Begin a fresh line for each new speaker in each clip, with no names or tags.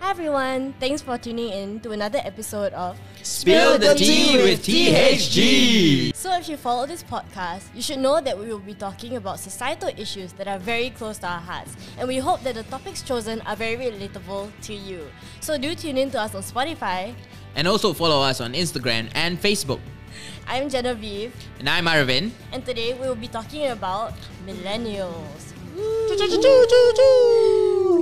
Hi everyone, thanks for tuning in to another episode of
Spill the tea with THG.
So, if you follow this podcast, you should know that we will be talking about societal issues that are very close to our hearts, and we hope that the topics chosen are very relatable to you. So, do tune in to us on Spotify.
And also follow us on Instagram and Facebook.
I'm Genevieve,
And I'm Arvin.
and today we will be talking about millennials.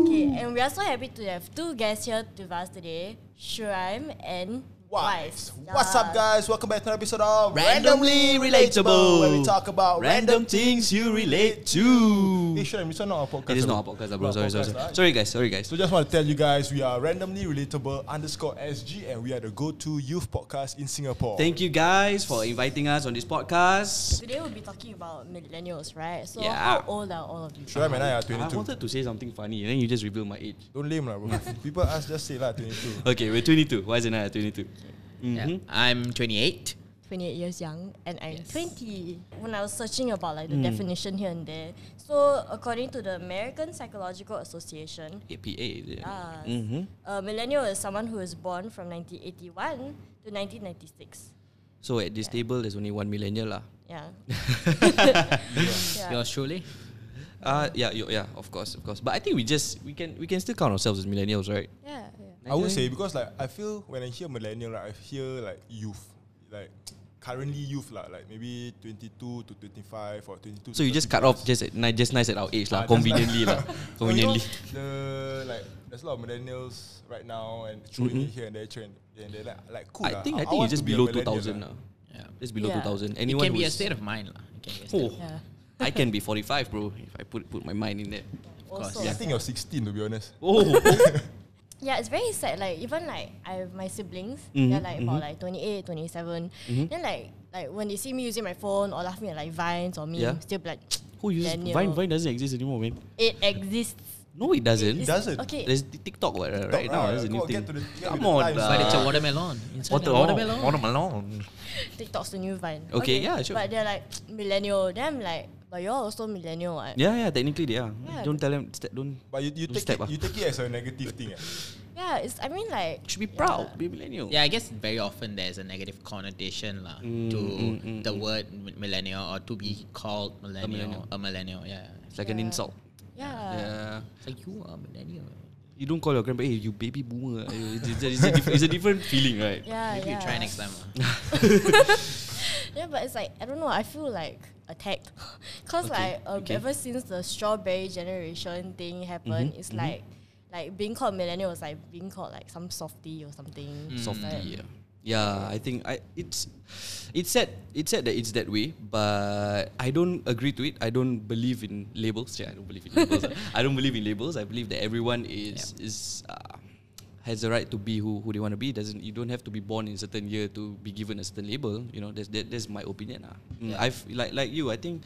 Okay, and we are so happy to have two guests here with us today, Shuraim and
Wise.
Wise.
What's up, guys? Welcome back to another episode of
Randomly Relatable.
where we talk about
Random things you relate to.
Hey, sure, this one not our podcast.
It is
bro.
not a podcast, bro.
Not
Sorry, sorry,
podcast,
sorry.
lah.
Sorry, guys. Sorry, guys.
So just want to tell you guys, we are randomly relatable underscore SG, and we are the go-to youth podcast in Singapore.
Thank you guys for inviting us on this podcast.
Today we'll be talking about millennials, right? So
Yeah.
how old are all of you?
Shoaib and I are
I wanted to say something funny, and then you just reveal my age.
Don't lame lah, bro. People ask, just say lah, 22.
Okay, we're 22. Why is it not 22?
Yeah.
Mhm.
I'm 28.
28 years young and I'm
Yes.
20. When I was searching about like the
Mm.
definition here and there, so according to the American Psychological Association,
APA. is it?
uh,
Mhm.
a millennial is someone who is born from 1981 to 1996.
So at this table, there's only one millennial lah.
Yeah. yeah.
Yours truly?
Uh, yeah, yeah, of course, of course. But I think we just we can we can still count ourselves as millennials, right?
yeah, yeah.
I would say because like I feel when I hear millennial, like, I hear like youth, like currently youth lah, like maybe 22 to 25 or 22.
So
to
you just cut
30
off just at, ni- just nice at our age
Ah,
lah,
just
conveniently lah,
So, you know,
conveniently.
the like there's a lot of millennials right now and throwing
Mhm.
it here and there, here and they're like, like cool.
I
lah.
think I think
want
it's just
be
below
millennial
2000
lah.
now.
Yeah.
Just below
Yeah.
2000.
It
Anyone
can be a state of mind. lah. It
Oh,
of
Yeah.
I can be 45, bro, if I put put my mind in that.
Also,
I think you're 16 to be honest.
Oh,
yeah, it's very sad. Like even like I have my siblings,
Mhm,
they're like about
mhm.
like 28, 27.
Mhm.
Then like like when they see me using my phone or laughing at like vines or memes,
Yeah.
still be like
who uses
Millennial.
Vine? Vine doesn't exist anymore, man.
it exists.
No, it doesn't.
It doesn't.
Okay.
There's TikTok what, uh, right
TikTok,
now.
right,
That's a new thing.
the-
Come on, uh,
But it's a watermelon. Inside
Water,
the watermelon.
watermelon.
TikTok's the new Vine.
Okay, yeah, sure.
But they're like millennial. Then I'm like, but you're also millennial. What?
Yeah, yeah. Technically, they are.
Yeah.
Don't tell them. Step, don't.
But you, you
Don't
take
step,
it,
ah.
you take it as a negative thing. Eh?
Yeah, it's. I mean, like.
Should be
yeah.
proud. Be millennial.
Yeah, I guess very often there's a negative connotation lah
Mm,
to
mm, mm,
the
mm.
word mi- millennial or to be called millennial.
millennial.
A millennial, yeah.
It's like an
Yeah.
insult.
Yeah.
Yeah.
It's like you are a millennial.
You don't call your grandpa, hey, you baby boomer. It's, it's, it's, a, diff- it's a different feeling, right?
Yeah,
Maybe
yeah.
you try next time. ah.
Yeah, but it's like I don't know. I feel like attacked, cause
Okay,
like um,
okay.
ever since the strawberry generation thing happened,
Mhm,
it's
mhm.
like like being called millennial was like being called like some softy or something.
Mm.
Softy, yeah. Yeah, I think I it's it's said it's said that it's that way, but I don't agree to it. I don't believe in labels. Yeah, I don't believe in labels. I don't believe in labels. I believe that everyone is is uh, has the right to be who, who they want to be. Doesn't you don't have to be born in a certain year to be given a certain label. You know, that's that, that's my opinion. Ah,
Yeah.
I've like like you. I think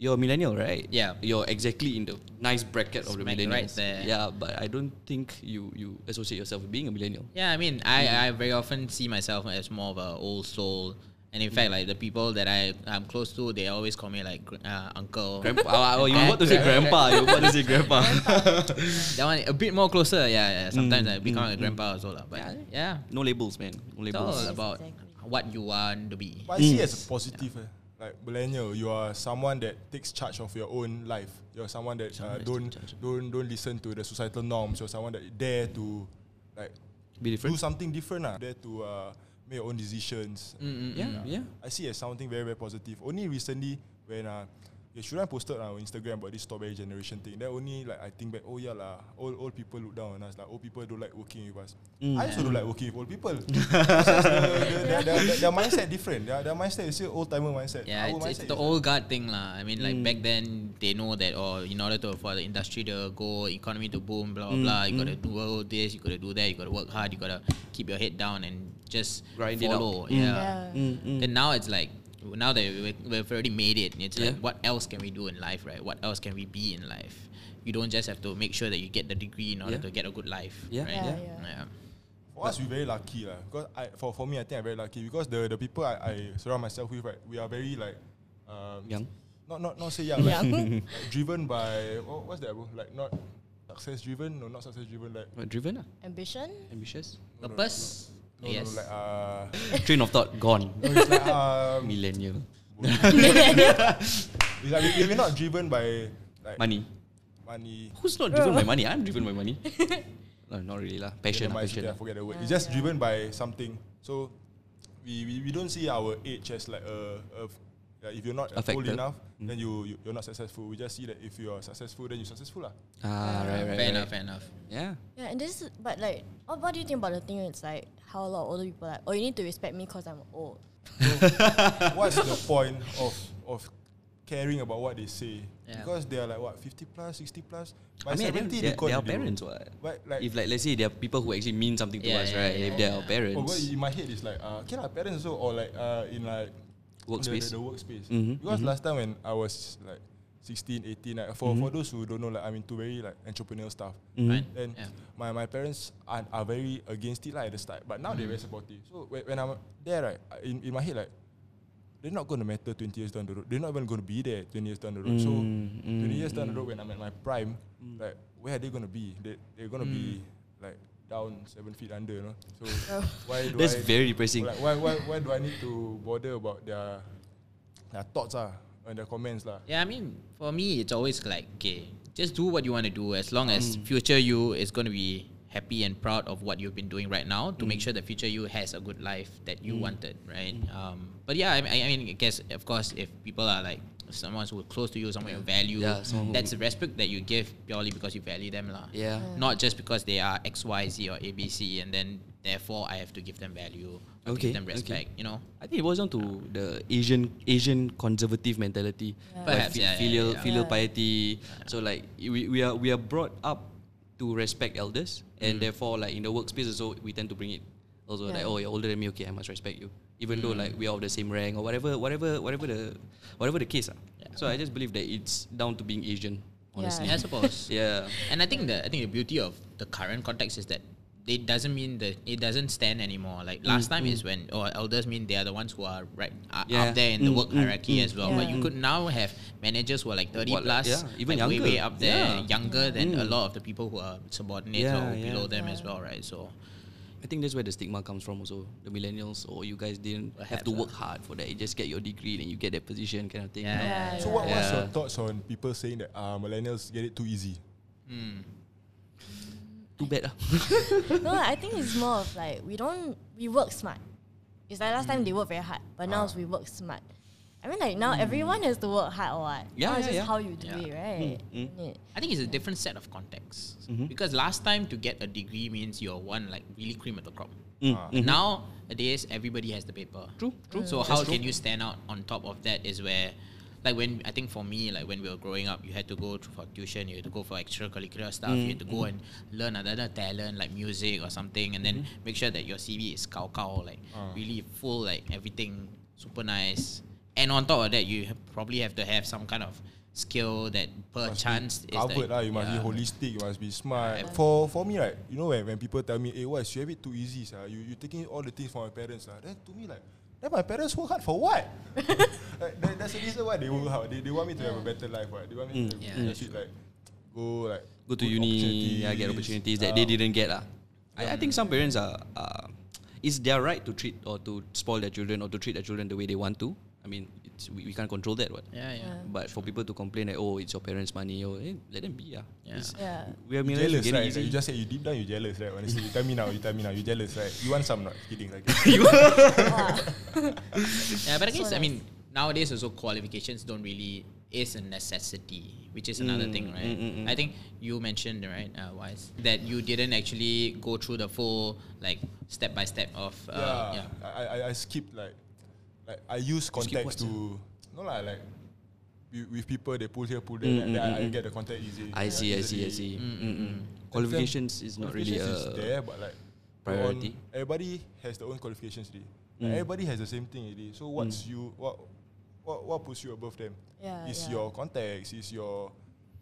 you're a millennial, right?
Yeah.
you're exactly in the nice bracket of the
Smack right
millennials.
there.
Yeah, but I don't think you you associate yourself with being a millennial.
Yeah, I mean, I, I very often see myself as more of a old soul. And in fact, like the people that I I'm close to, they always call me like uh, uncle.
Grandpa. Oh, you want to say grandpa. You want to say grandpa.
that one a bit more closer. Yeah, yeah. Sometimes
Mm,
I become
mm,
a grandpa also lah. But yeah,
no labels, man. No
it's
labels.
all
Yes,
about
exactly.
what you want to be.
But I see
Mm.
it as a positive. Eh. Like millennial, you are someone that takes charge of your own life. You're someone that uh,
Someone that
don't don't don't listen to the societal norms. You're someone that dare to like
Be
do
different.
something different. Ah, dare to uh, make your own decisions.
Mm,
Yeah, yeah.
I see it as something very very positive. Only recently when uh, yeah, Shuran posted on Instagram about this strawberry generation thing. That only like I think back. Oh yeah lah, old old people look down on us. Like old people don't like working with us.
Mm.
I also don't like working with old people. It's the- the- their, their, their, their mindset different. Their, their mindset is still old timer mindset.
Yeah,
Our
it's, it's
mindset
the
is-
old guard thing lah. I mean, like
Mm.
back then they know that, or in order to for the industry to go, economy to boom, blah blah
Mm,
blah. You
mm.
gotta do all this, you gotta do that, you gotta work hard, you gotta keep your head down and just
Grind it out.
follow.
Mm.
Yeah.
Yeah.
Mm, mm.
Then now it's like now that we- we've already made it, it's like what else can we do in life, right? What else can we be in life? You don't just have to make sure that you get the degree in order
Yeah.
to get a good life.
Yeah,
right?
Yeah,
yeah.
yeah.
yeah.
For us, we're very lucky lah. Because I, for for me, I think I'm very lucky because the the people I, I surround myself with, right, we are very like, um,
Young.
Not not not say young,
Young.
like driven by what, what's that? Bro? Like not success driven, no, not success driven. Like
What, driven ah?
Ambition?
Ambitious?
Purpose.
no,
yes.
no, like uh,
Train of thought gone.
no, it's like um,
Millennial.
it's like we- we're not driven by like
Money.
money.
Who's not driven by money? I'm driven by money. no, not really lah. Passion,
Never
lah,
mind,
passion.
okay, I
lah.
forget the word. It's just driven by something. So we, we, we don't see our age as like a, a like if you're not
A
old
factor.
enough, then you, you you're not successful. We just see that if you're successful, then you're successful lah.
Ah, right, right,
Fair
right.
enough. Fair enough.
Yeah.
Yeah, and this is, but like, what, what do you think about the thing? It's like how a lot of older people like, oh, you need to respect me because I'm old.
What's the point of of caring about what they say?
Yeah.
Because they are like what 50 plus, 60 plus. By
I mean, at the end,
70
they're,
call
they're our parents. What?
But like,
If like let's say there are people who actually mean something to
Yeah,
us,
yeah,
right?
yeah,
if they're
yeah.
our parents,
oh, well, in my head it's like, uh, okay lah, parents also, or like uh, in like
workspace.
The, the, the workspace.
Mhm,
Because
mhm.
last time when I was like 16, 18, like, for,
Mm-hmm.
for those who don't know, like I'm into very like entrepreneurial stuff.
Mhm.
Right.
Then
Yeah.
my, my parents are, are very against it like, at the start, but now they're very supportive. So when, when I'm there, right, in, in my head, like, they're not going to matter 20 years down the road. They're not even going to be there 20 years down the road. so
Mm,
20 years
mm,
down the road, when I'm at my prime, like, where are they going to be? They, they're going to be like down seven feet under, you know? So why do
That's
I,
very depressing.
like, why, why, why do I need to bother about their, their thoughts ah, and their comments lah?
Yeah, I mean, for me, it's always like, okay, just do what you want to do as long as
Mm.
future you is going to be happy and proud of what you've been doing right now to
Mm.
make sure the future you has a good life that you wanted, right? Um, but yeah, I, I I mean, I guess, of course, if people are like someone who's close to you, someone you value,
Yeah, someone
that's the respect that you give purely because you value them, lah.
Yeah.
Not just because they are X, Y, Z or A, B, C, and then therefore I have to give them value, or to
Okay,
give them
okay.
respect, you know?
I think it boils down to the Asian Asian conservative mentality, like
Perhaps,
fi-
yeah, yeah,
filial
yeah.
filial
Yeah.
piety. So like we, we are we are brought up to respect elders, and mm. therefore like in the workspace also we tend to bring it. Also like oh you're older than me, okay I must respect you, even though like we are of the same rank or whatever whatever whatever the whatever the case. ah. So I just believe that it's down to being Asian. Honestly.
I suppose.
Yeah.
And I think the I think the beauty of the current context is that it doesn't mean that it doesn't stand anymore. Like last time is when or elders mean they are the ones who are right uh,
Yeah.
up there in the
Mm,
work
mm,
hierarchy
mm.
as well. But you
Yeah.
could now have managers who are like thirty
What,
plus,
yeah, even
like way,
younger.
way up there,
Yeah.
younger than a
Mm.
lot of the people who are subordinates
Yeah,
or
yeah.
below them as well, right? So
I think that's where the stigma comes from also. The millennials or you guys didn't have
Perhaps,
to
ah.
work hard for that. You just get your degree and you get that position kind of thing.
Yeah,
you know?
yeah,
Yeah,
So what, what's your
Yeah.
thoughts on people saying that uh, millennials get it too easy?
mm.
Too bad. ah.
no, I think it's more of like we don't we work smart. It's like last time they work very hard, but now
Ah.
we work smart. I mean, like now everyone has to work hard or what?
Yeah,
now it's
yeah,
just
yeah.
how you do
Yeah.
it, right?
Mm, mm.
I think it's a different set of contexts
Mhm.
because last time to get a degree means you're one like really cream of the crop.
Mm,
Ah.
mhm.
Nowadays, everybody has the paper.
True, true.
So
That's
how
true.
can you stand out on top of that is where, like when I think for me, like when we were growing up, you had to go to, for tuition, you had to go for extracurricular stuff, you had to go and learn another talent like music or something, and then make sure that your CV is cow cow, like
Ah.
really full, like everything super nice. And on top of that, you have, probably have to have some kind of skill that per
Must be
chance is
covered
like,
lah. You must be
yeah.
holistic. You must be smart. For for me, right, you know when, when people tell me, "Hey, what? You have it too easy, sir. You you taking all the things from my parents, lah." Then to me, like, then my parents work hard for what? like, that, that's the reason why they work hard. They, they want me to have a better life, right? They want me to
Yeah, that's
actually, like go like
Go to uni, yeah, get opportunities that they
Ah.
didn't get. lah. I, I think some parents are, uh, it's their right to treat or to spoil their children or to treat their children the way they want to. I mean, it's, we, we can't control that, what.
Yeah, yeah.
But for people to complain that oh it's your parents' money or eh, let them be ah.
Yeah.
Yeah.
We are
You
millennials,
jealous, right?
easy.
You just said you deep down you jealous, right? Honestly, you tell me now. You tell me now. You jealous, right? You want some? Not kidding. Like,
Yeah, but I guess I mean nowadays also qualifications don't really is a necessity, which is another thing,
Mm,
right?
mm, mm, mm.
I think you mentioned right, uh, Wise, that you didn't actually go through the full like step by step of uh,
yeah,
yeah.
I, I I skip like like I use context to no lah like with, with people they pull here pull there
Mm,
then
mm,
I,
mm,
I
mm.
get the context easy.
I
yeah,
see, I see, I see.
Mm, mm,
Mm, mm.
mm.
Qualifications is not really
Qualifications is
a
there, but like
priority.
on- everybody has their own qualifications. Already. Like,
Mm.
everybody has the same thing. Already. So what's you what what what puts you above them?
Yeah,
is
yeah.
your context. Is your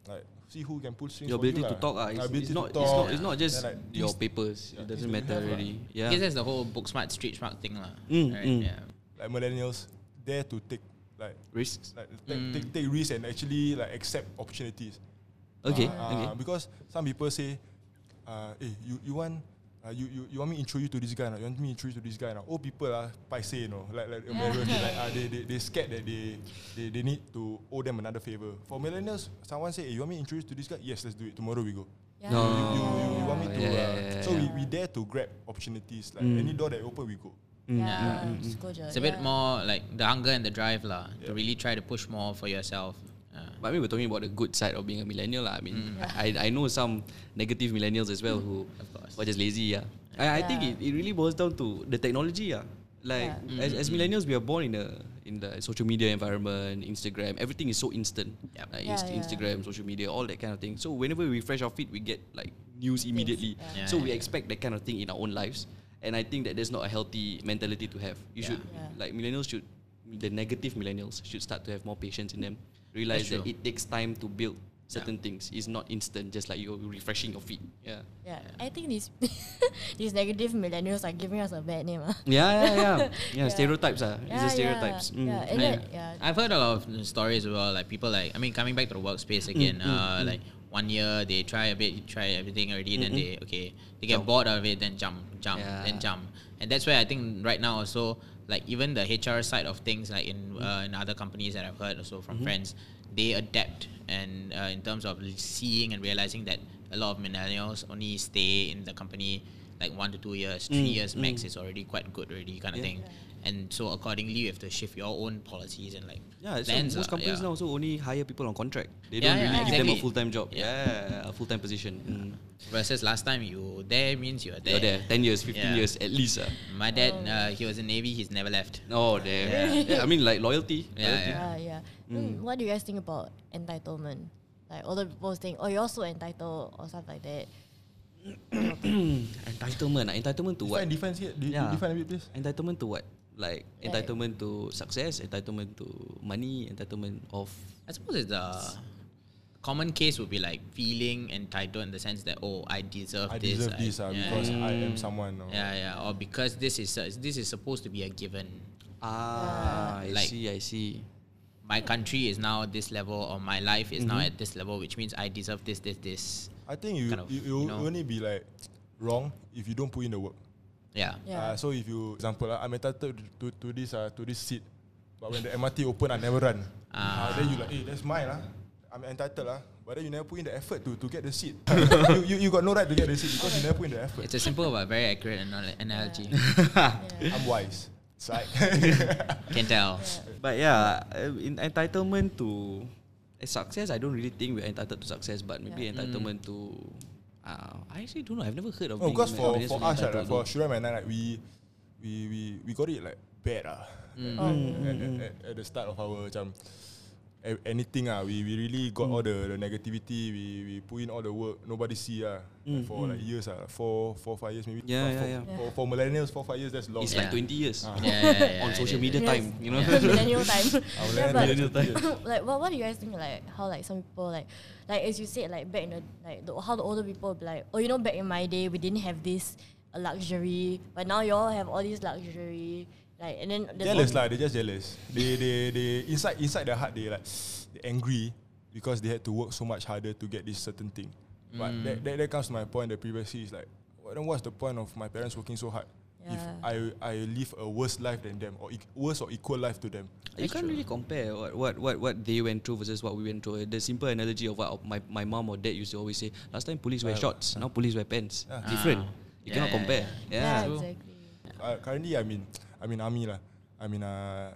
like see who can pull strings.
your
for you
ability to
lah.
talk ah. It's,
Ability
it's
to
not it's not it's not just
like,
your papers.
yeah,
it doesn't matter
have lah.
really.
I
Yeah.
guess that's the whole book smart, street smart thing, lah.
Mm,
right?
mm.
Yeah.
Like millennials dare to take like
Risks.
like take,
Mm.
take, take risks and actually like accept opportunities.
Okay.
Uh,
okay.
Because some people say, uh, "Hey, you you want." Uh, you, you you want me intro you to this guy now? You want me intro you to this guy now? Old people are paise, you know, like like Americans, they like uh, they, they they scared that they, they they need to owe them another favor. For millennials, someone say, hey, you want me to introduce to this guy? Yes, let's do it. Tomorrow we go.
Yeah.
No.
You, you, you, you want me to?
Yeah,
uh,
yeah, yeah,
so we, we dare to grab opportunities. Like
Mm.
any door that open, we go.
Mm, yeah, mm, mm, just go.
It's a bit
Yeah.
more like the hunger and the drive lah
Yeah.
to really try to push more for yourself. Uh,
But I mean, we're talking about the good side of being a millennial. lah. I mean, I, I know some negative millennials as well who are just lazy. Yeah. I, I think it, it really boils down to the technology. Yeah. Like as, as mm-hmm. millennials, we are born in a in the social media environment, Instagram. Everything is so instant.
Yep.
Like
Yeah,
inst-
yeah.
Instagram, social media, all that kind of thing. So whenever we refresh our feed, we get like news immediately.
Yeah.
So
Yeah,
we
yeah.
expect that kind of thing in our own lives. And I think that that's not a healthy mentality to have. You
Yeah.
should
Yeah.
like millennials should the negative millennials should start to have more patience in them. Realize that it takes time to build certain things. It's not instant, just like you're refreshing your feet. Yeah.
Yeah, I think these these negative millennials are giving us a bad name. ah.
Yeah, yeah, yeah. yeah,
Yeah.
stereotypes. Ah, it's
Yeah,
the stereotypes.
Yeah,
Mm.
yeah. And
Yeah.
yeah.
I've heard a lot of stories as well, like people like I mean coming back to the workspace again, uh, like one year they try a bit, try everything already, then they okay, they get bored of it, then jump, jump, then jump, and that's why I think right now also like even the HR side of things, like in uh, in other companies that I've heard also from friends, they adapt and uh, in terms of seeing and realizing that a lot of millennials only stay in the company like one to two years, three
Mm,
years max is already quite good already kind of
Yeah.
thing. And so accordingly, you have to shift your own policies and like
Yeah, so
plans.
most
lah,
companies
yeah.
now also only hire people on contract. They
Yeah,
don't
yeah,
really give them a
exactly.
full time job.
Yeah.
Yeah, a full time position. Mm.
Versus last time you there means you're there.
You're there, ten years, fifteen
Yeah.
years at least. Ah.
My dad, uh, he was in Navy. He's never left.
Oh, damn. Yeah. I mean, like loyalty.
Yeah,
loyalty.
Yeah, yeah. Mm, what do you guys think about entitlement? Like all the people think, oh, you're so entitled or stuff like that.
entitlement. ah. Entitlement to what?
Define, define,
Yeah.
define a bit, please.
Entitlement to what? Like
Like-
entitlement to success, entitlement to money, entitlement of
I suppose it's the common case would be like feeling entitled in the sense that oh I deserve
I
this.
deserve this uh,
yeah,
because
yeah.
I am someone. Or
yeah, yeah, or because this is uh, this is supposed to be a given.
ah. I
Like-
see. I see.
My country is now at this level, or my life is now
Mm-hmm.
at this level, which means I deserve this, this, this.
I think you,
Kind of,
you, you,
you know.
only be like wrong if you don't put in the work.
Yeah.
Yeah.
Uh, so if you, example, uh, I'm entitled to, to this uh, to this seat, but when the MRT open, I never run.
Ah.
Uh, then you like, hey, that's mine lah. I'm entitled lah. But then you never put in the effort to, to get the seat. you, you, you got no right to get the seat because you never put in the effort.
It's a simple but very accurate anal- analogy.
I'm wise. It's like,
Can tell.
But yeah, uh, in entitlement to success, I don't really think we're entitled to success, but maybe
Yeah.
entitlement to. Uh, I actually don't know. I've never heard of.
no,
being
because for, for us, right, like, for. Shuram and I, like, we, we, we, we got it like bad ah.
Oh,
At, at, at, at the start of our macam a- anything ah, we, we really got all the, the negativity. We, we put in all the work. Nobody see ah for like years ah, four four five years maybe.
Yeah,
But
yeah,
for,
yeah.
For, for millennials, four five years that's long.
It's
Yeah.
like 20 years
Ah.
Yeah, yeah, yeah,
on social media
Yes.
time. You know.
millennial time.
Our
yeah, but
millennial time.
like, what, what do you guys think? Like, how like some people like, like as you said, like back in the like the, how the older people be like, oh, you know, back in my day we didn't have this uh, luxury, but now you all have all this luxury. Like, and then there's
jealous
all-
lah. They just jealous. They they they inside inside their heart they like they angry because they had to work so much harder to get this certain thing. But that, that that comes to my point. The previously is like, well, then what's the point of my parents working so hard if I I live a worse life than them or e- worse or equal life to them?
You can't really compare what, what what what they went through versus what we went through. The simple analogy of what my, my mom or dad used to always say: last time police wear
Yeah.
shorts, now police wear pants.
Yeah.
Different.
Ah.
You
Yeah,
cannot
yeah,
compare.
yeah,
Yeah.
True.
exactly.
Uh, currently, I'm in I'm in army lah. I'm in uh,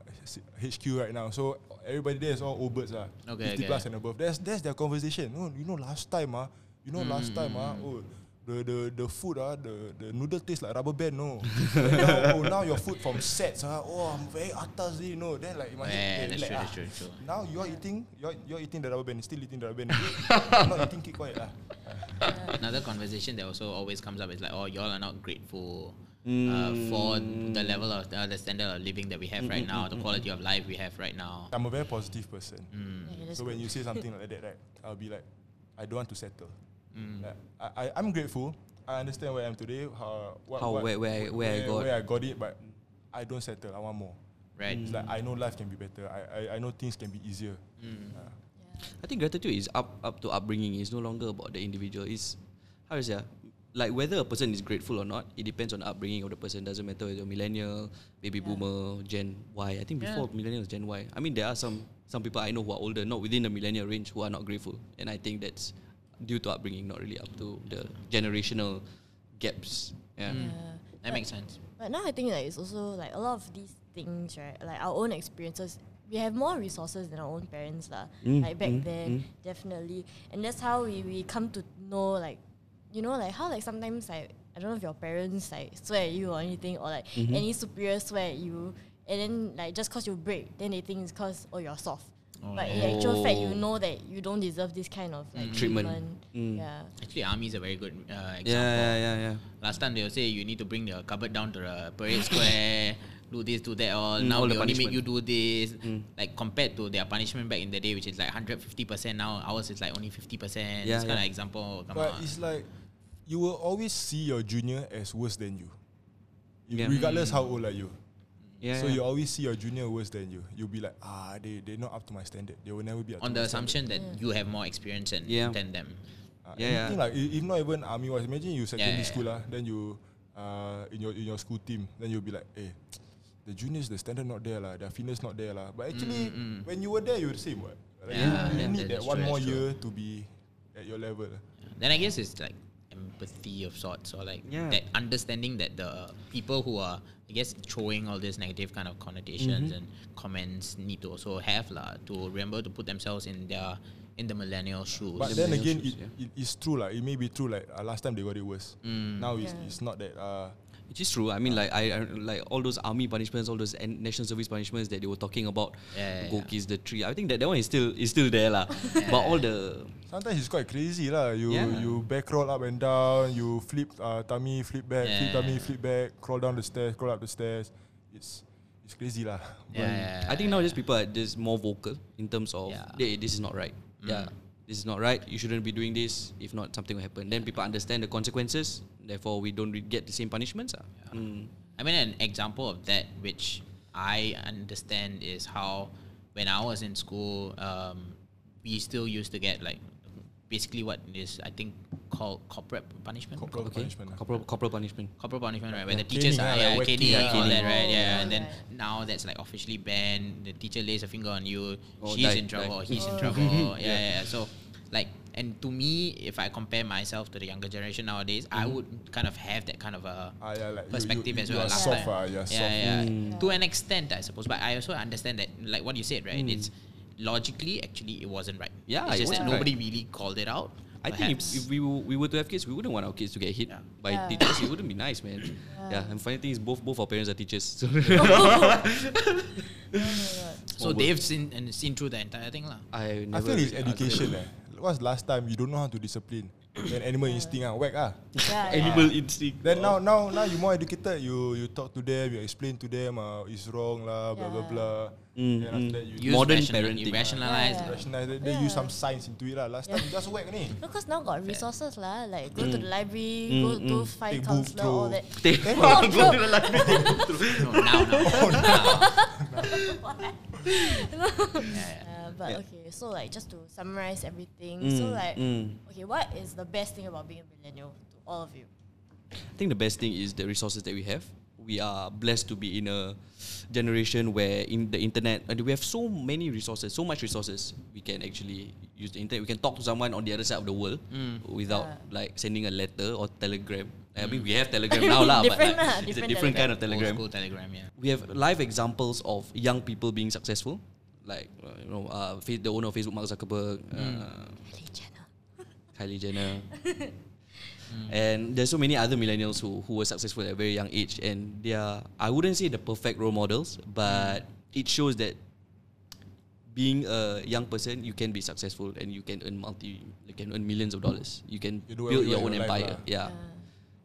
HQ right now. So everybody there is all old birds lah.
Okay,
50
okay.
plus and above. That's that's their conversation. Oh, you know last time ah, you know last time ah, oh the the the food ah, the the noodle taste like rubber band no. Now, oh now your food from sets ah, oh I'm very atas you know. Then like eh,
that's
like,
true,
ah,
that's true, true.
Now you're eating you're you're eating the rubber band, still eating the rubber band. I'm not eating keep quiet lah.
Another conversation that also always comes up is like, oh, y'all are not grateful uh,
Mm.
for the level of uh, the standard of living that we have right now, the quality of life we have right now.
I'm a very positive person.
Yeah, that's
So when
good.
you say something like that, right, I'll be like, I don't want to settle.
Mm.
Like, I, I, I'm grateful. I understand where I am today. How, what,
How-
what,
where- where I- where I got-
where I got it, but I don't settle. I want more.
Right.
It's like I know life can be better. I, I, I know things can be easier.
Mm.
Uh,
I think gratitude is up up to upbringing. It's no longer about the individual. It's how is it? Like whether a person is grateful or not, it depends on the upbringing of the person. Doesn't matter whether you're millennial, baby boomer, Gen Y. I think before millennials, Gen Y. I mean, there are some some people I know who are older, not within the millennial range, who are not grateful, and I think that's due to upbringing, not really up to the generational gaps. Yeah.
Mm.
Yeah.
That makes sense.
But now I think like it's also like a lot of these things, right? Like our own experiences. We have more resources than our own parents, lah.
Mm,
Like back
mm,
then,
mm.
definitely. And that's how we, we come to know like you know, like how like sometimes like I don't know if your parents like swear at you or anything or like
Mm-hmm.
any superior swear at you and then like just cause you break, then they think it's cause oh you're soft. But in actual fact you
Oh.
know that you don't deserve this kind of like
Treatment.
treatment.
Mm.
Yeah.
Actually, army is a very good uh, example.
Yeah, yeah, yeah, yeah.
Last time they will say you need to bring the cupboard down to the parade square, do this, do that. All
Mm,
now
all
they
the
only make
punishment.
you do this.
Mm.
Like compared to their punishment back in the day, which is like hundred fifty percent. Now ours is like only fifty percent.
Yeah,
this kind of example. Come
But
on.
it's like you will always see your junior as worse than you,
Yeah.
regardless how old are you.
Yeah.
So you always see your junior worse than you. You'll be like, ah, they they're not up to my standard. They will never be up
on
to
the
my standard.
assumption that you have more experience than,
Yeah.
than them.
Uh,
Yeah,
anything
yeah.
like i- if not even army wise. Imagine you secondary
yeah,
school ah, then you uh in your in your school team, then you'll be like, hey, the juniors the standard not there lah, their fitness not there lah. But actually,
Mm, mm.
when you were there, you were the same. What? Like,
Yeah,
you,
yeah,
you need
that-
that one
true,
more year to be at your level.
Then I guess it's like empathy of sorts, or like
Yeah.
that understanding that the people who are, I guess, throwing all these negative kind of connotations
Mm-hmm.
and comments need to also have lah to remember to put themselves in their in the millennial shoes.
But
The
then
millennial
again, it,
shoes,
it, it's true like it may be true like uh, last time they got it worse.
Mm.
Now it's,
Yeah.
it's not that. Uh,
Which is true. I mean, like I, I like all those army punishments, all those national service punishments that they were talking about.
Yeah, yeah,
go
yeah.
kiss the tree. I think that, that one is still is still there lah. but all the
Sometimes it's quite crazy lah. You
Yeah.
you back roll up and down. You flip uh, tummy, flip back, flip
Yeah.
tummy, flip back. Crawl down the stairs, crawl up the stairs. It's it's crazy lah.
yeah, yeah,
I think now just people are just more vocal in terms of
Yeah.
hey, this is not right. Yeah. This is not right. You shouldn't be doing this. If not, something will happen. Then people understand the consequences. Therefore, we don't get the same punishments. ah. Mm.
I mean, an example of that, which I understand, is how when I was in school, um, we still used to get like basically what is I think called corporate punishment.
Corporal
Okay.
punishment. lah.
Corporal, corporal punishment.
corporal punishment, right? Where
Yeah,
the teachers
caning
are yeah,
like whacking
caning,
lah.
all that, right? Yeah, and then
right.
now that's like officially banned. The teacher lays a finger on you,
Oh,
she's
die,
in trouble,
die.
he's in
Oh.
trouble. yeah, yeah, yeah. So, like, and to me, if I compare myself to the younger generation nowadays, I would kind of have that kind of a
Ah, yeah, like you-
perspective
you,
as well. last
soft,
time.
ah, you are
yeah,
soft.
yeah,
Mm.
To an extent, I suppose, but I also understand that, like what you said, right?
Mm.
It's logically actually it wasn't right.
Yeah,
it's
it
just that
wasn't
nobody
right.
really called it out.
I think if,
perhaps.
if we, were, we were to have kids, we wouldn't want our kids to get hit
Yeah.
by
Yeah.
teachers. It wouldn't be nice, man. Yeah. and funny thing is, both both our parents are teachers. So
so they've seen and seen through the entire thing, lah.
I
I
never.
feel it's education. Eh. What's last time you don't know how to discipline? Then animal instinct ah, whack ah.
Yeah, yeah.
Animal instinct.
Then now now now you more educated. You you talk to them. You explain to them. Uh, it's wrong lah. Blah blah
Yeah.
blah.
Mm,
Then after
mm.
that you
Use
Modern
rational-
parenting.
You rationalize.
Yeah, yeah.
rationalize. Then
Yeah.
use some science into it lah. Last time you just whack ni.
No, because now got resources lah. Like go to the library,
Mm,
go
mm.
go find
Take book
counselor, all that.
Take-
Oh,
go to the library.
No, now, now, now.
Uh, but
Yeah.
okay, so like just to summarize everything.
Mm,
So like,
mm.
okay, what is the best thing about being a millennial to all of you?
I think the best thing is the resources that we have. We are blessed to be in a generation where in the internet and we have so many resources, so much resources. We can actually use the internet. We can talk to someone on the other side of the world without
Yeah.
like sending a letter or telegram. I mean, we have telegram now lah, but like,
lah,
it's a
different
different kind of
Old
telegram.
school telegram, yeah.
We have live examples of young people being successful, like uh, you know, uh, the owner of Facebook, Mark Zuckerberg, uh,
Kylie Jenner.
Kylie Jenner. And there's so many other millennials who, who were successful at a very young age and they are I wouldn't say the perfect role models, but it shows that being a young person you can be successful and you can earn multi you can earn millions of dollars. You can
You
build your own
like
empire.
lah.
Yeah.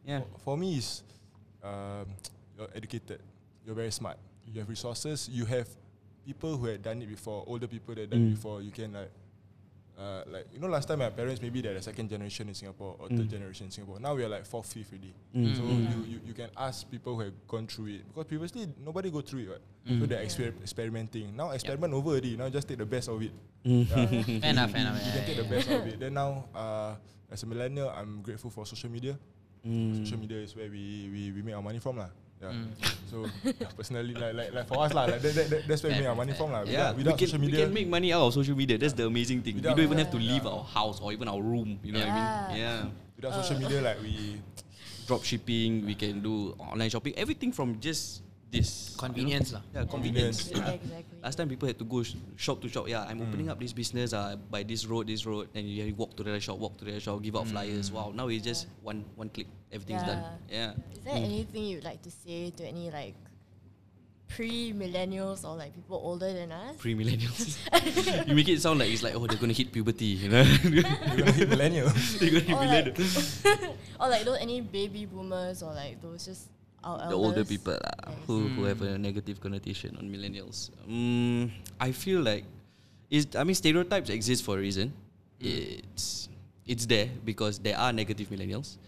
Yeah.
For, for me, is um, you're educated. You're very smart. You have resources. You have people who had done it before. Older people that done it
Mm.
before. You can like uh, like you know, last time my parents maybe they're the second generation in Singapore or
Mm.
third generation in Singapore. Now we are like fourth, fifth already.
Mm.
So
Mm.
you, you you can ask people who have gone through it because previously nobody go through it. Right?
Mm.
So they're exper- experimenting. Now experiment over already. Now just take the best of it.
Mm.
Yeah.
Fair enough, fair enough.
you
Yeah,
can take
yeah,
the best of it. Then now, uh, as a millennial, I'm grateful for social media.
Mm.
Social media is where we, we, we make our money from lah. Yeah.
Mm.
So personally, like, like like for us lah, like that, that, that, that's where we make our money from lah.
Yeah,
Without,
we can,
social
we
media,
can make money out of social media. That's the amazing thing.
Without-
we don't even have to
Yeah.
leave our house or even our room. You know what I mean? Yeah.
without social media, like we
Drop shipping, we can do online shopping. Everything from just this
Convenience lah.
Yeah, convenience.
Convenience.
exactly.
Last time people had to go sh- shop to shop. Yeah, I'm mm. opening up this business uh, by this road, this road, and you have walk to the shop, walk to the shop, give out mm. flyers. Wow, now it's just one one click, everything's done. Yeah.
Is there mm. anything you'd like to say to any like pre-millennials or like people older than us?
Pre millennials. you make it sound like it's like oh they're gonna hit puberty, you know?
we're gonna hit millennial.
they're gonna hit
Or like, or like those any baby boomers or like those just our
the older people lah,
Yes.
who, who have a negative connotation on millennials. Um, I feel like is I mean stereotypes exist for a reason. It's it's there because there are negative millennials,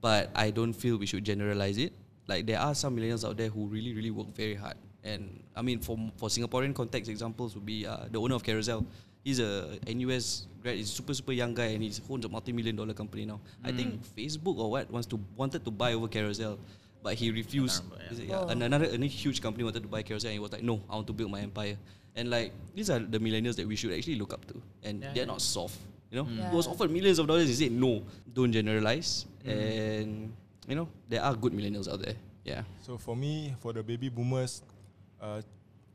but I don't feel we should generalize it. Like there are some millennials out there who really really work very hard, and I mean for for Singaporean context examples would be uh, the owner of Carousell. He's a NUS grad. He's a super super young guy, and he owns a multi million dollar company now. I think Facebook or what wants to wanted to buy over Carousell, but he refused.
remember, yeah.
Is it- yeah,
Oh.
and another, another huge company wanted to buy Carousel, and he was like, "No, I want to build my empire." And like these are the millennials that we should actually look up to, and
Yeah,
they're
yeah.
not soft. You know,
Mm.
he was
Yeah.
offered millions of dollars. He said, "No, don't generalize." And you know, there are good millennials out there. Yeah.
So for me, for the baby boomers, uh,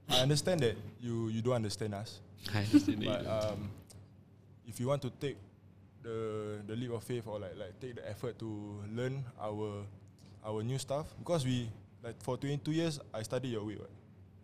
I understand that you you don't understand us.
I understand.
But um, if you want to take the the leap of faith or like like take the effort to learn our our new stuff because we like for 22 years I study your way. Right?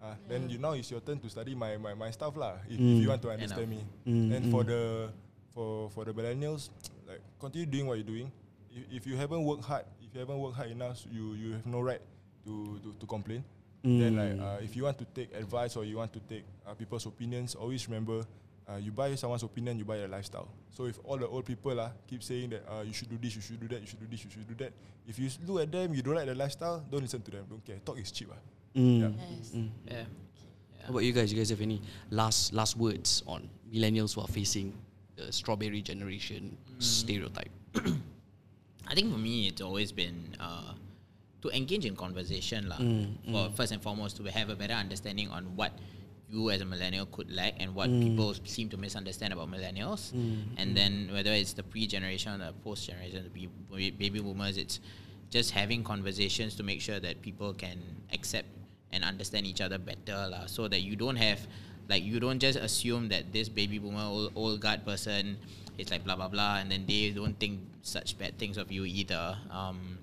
Uh, Then you now it's your turn to study my my, my stuff lah. If, if you want to understand me.
Mm,
And for the for for the millennials, like continue doing what you're doing. If, if you haven't worked hard, if you haven't worked hard enough, you you have no right to to, to complain. Then like
Mm.
uh, if you want to take advice or you want to take uh, people's opinions, always remember uh, you buy someone's opinion, you buy their lifestyle. So if all the old people uh, keep saying that uh, you should do this, you should do that, you should do this, you should do that. If you look at them, you don't like their lifestyle, don't listen to them. Don't care. Talk is cheap. Uh.
Mm.
Yeah.
Yes.
Mm.
Yeah.
How about you guys? You guys have any last last words on millennials who are facing the strawberry generation stereotype?
I think for me, it's always been uh, to engage in conversation, lah.
Mm,
For first and foremost, to have a better understanding on what you as a millennial could lack and what
Mm.
people seem to misunderstand about millennials. And then whether it's the pre-generation or the post-generation, the baby boomers, it's just having conversations to make sure that people can accept and understand each other better, lah. So that you don't have like you don't just assume that this baby boomer old, old guard person is like blah blah blah and then they don't think such bad things of you either um,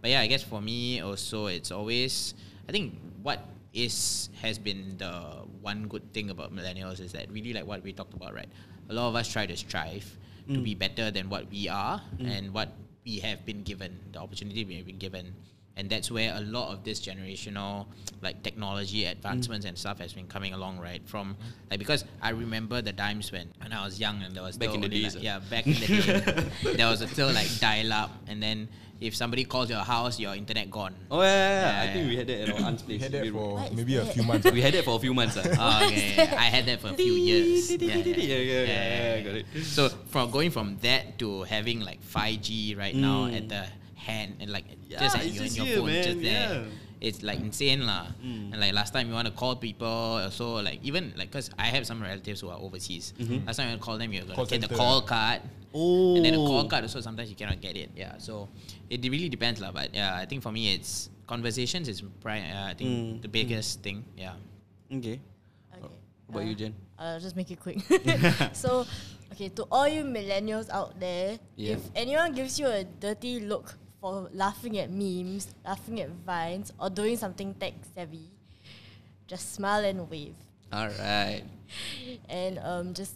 but yeah i guess for me also it's always i think what is has been the one good thing about millennials is that really like what we talked about right? A lot of us try to strive to be mm. better than what we are mm. and what we have been given the opportunity we have been given and that's where a lot of this generational like technology advancements and stuff has been coming along right from like because i remember the times when when i was young and there was
Back
still
in the days,
like,
ah.
yeah back in the day there was still like dial up and then if somebody calls your house your internet gone
Oh yeah, yeah, yeah.
Yeah,
I think we had that at our aunt's
We had that
Beirut.
for
What is
maybe a few months.
we had that for a few months. ah.
Oh, okay. I had that for a few years. Yeah,
Yeah, yeah, yeah, got it.
So from going from that to having like 5G right now
Mm.
at the hand and like
Yeah,
just at
it's
you and your
here,
phone just
man,
there.
yeah. Mm.
It's like insane lah. And like last time you want to call people, or so like even like because I have some relatives who are overseas.
Mm-hmm.
Last time you want to call them, you're gonna
Call
get the call card.
Oh.
And then the call card also sometimes you cannot get it. Yeah, so it really depends lah. But yeah, I think for me it's conversations is pri- uh, I think
Mm,
the biggest thing. Yeah.
Okay.
Okay.
What about you,
Uh,
Jen?
I'll just make it quick. so, okay, to all you millennials out there,
Yeah.
if anyone gives you a dirty look for laughing at memes, laughing at vines, or doing something tech savvy, just smile and wave.
All right.
And um, just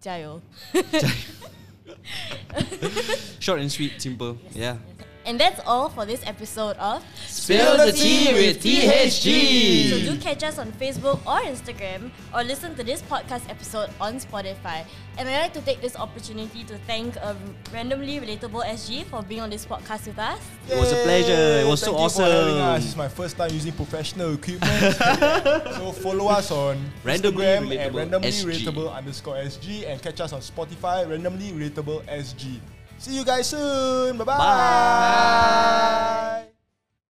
加油.
Short and sweet, simple. Yeah.
And that's all for this episode of
Spill the tea with THG.
So do catch us on Facebook or Instagram or listen to this podcast episode on Spotify. And I'd like to take this opportunity to thank um, Randomly Relatable SG for being on this podcast with us.
It was a pleasure. It was so
Thank you for having us.
awesome.
It's my first time using professional equipment. so follow us on
Randomly
Instagram
Relatable
at randomly
SG.
relatable underscore SG and catch us on Spotify randomly relatable SG. See you guys soon. Bye-bye.
Bye.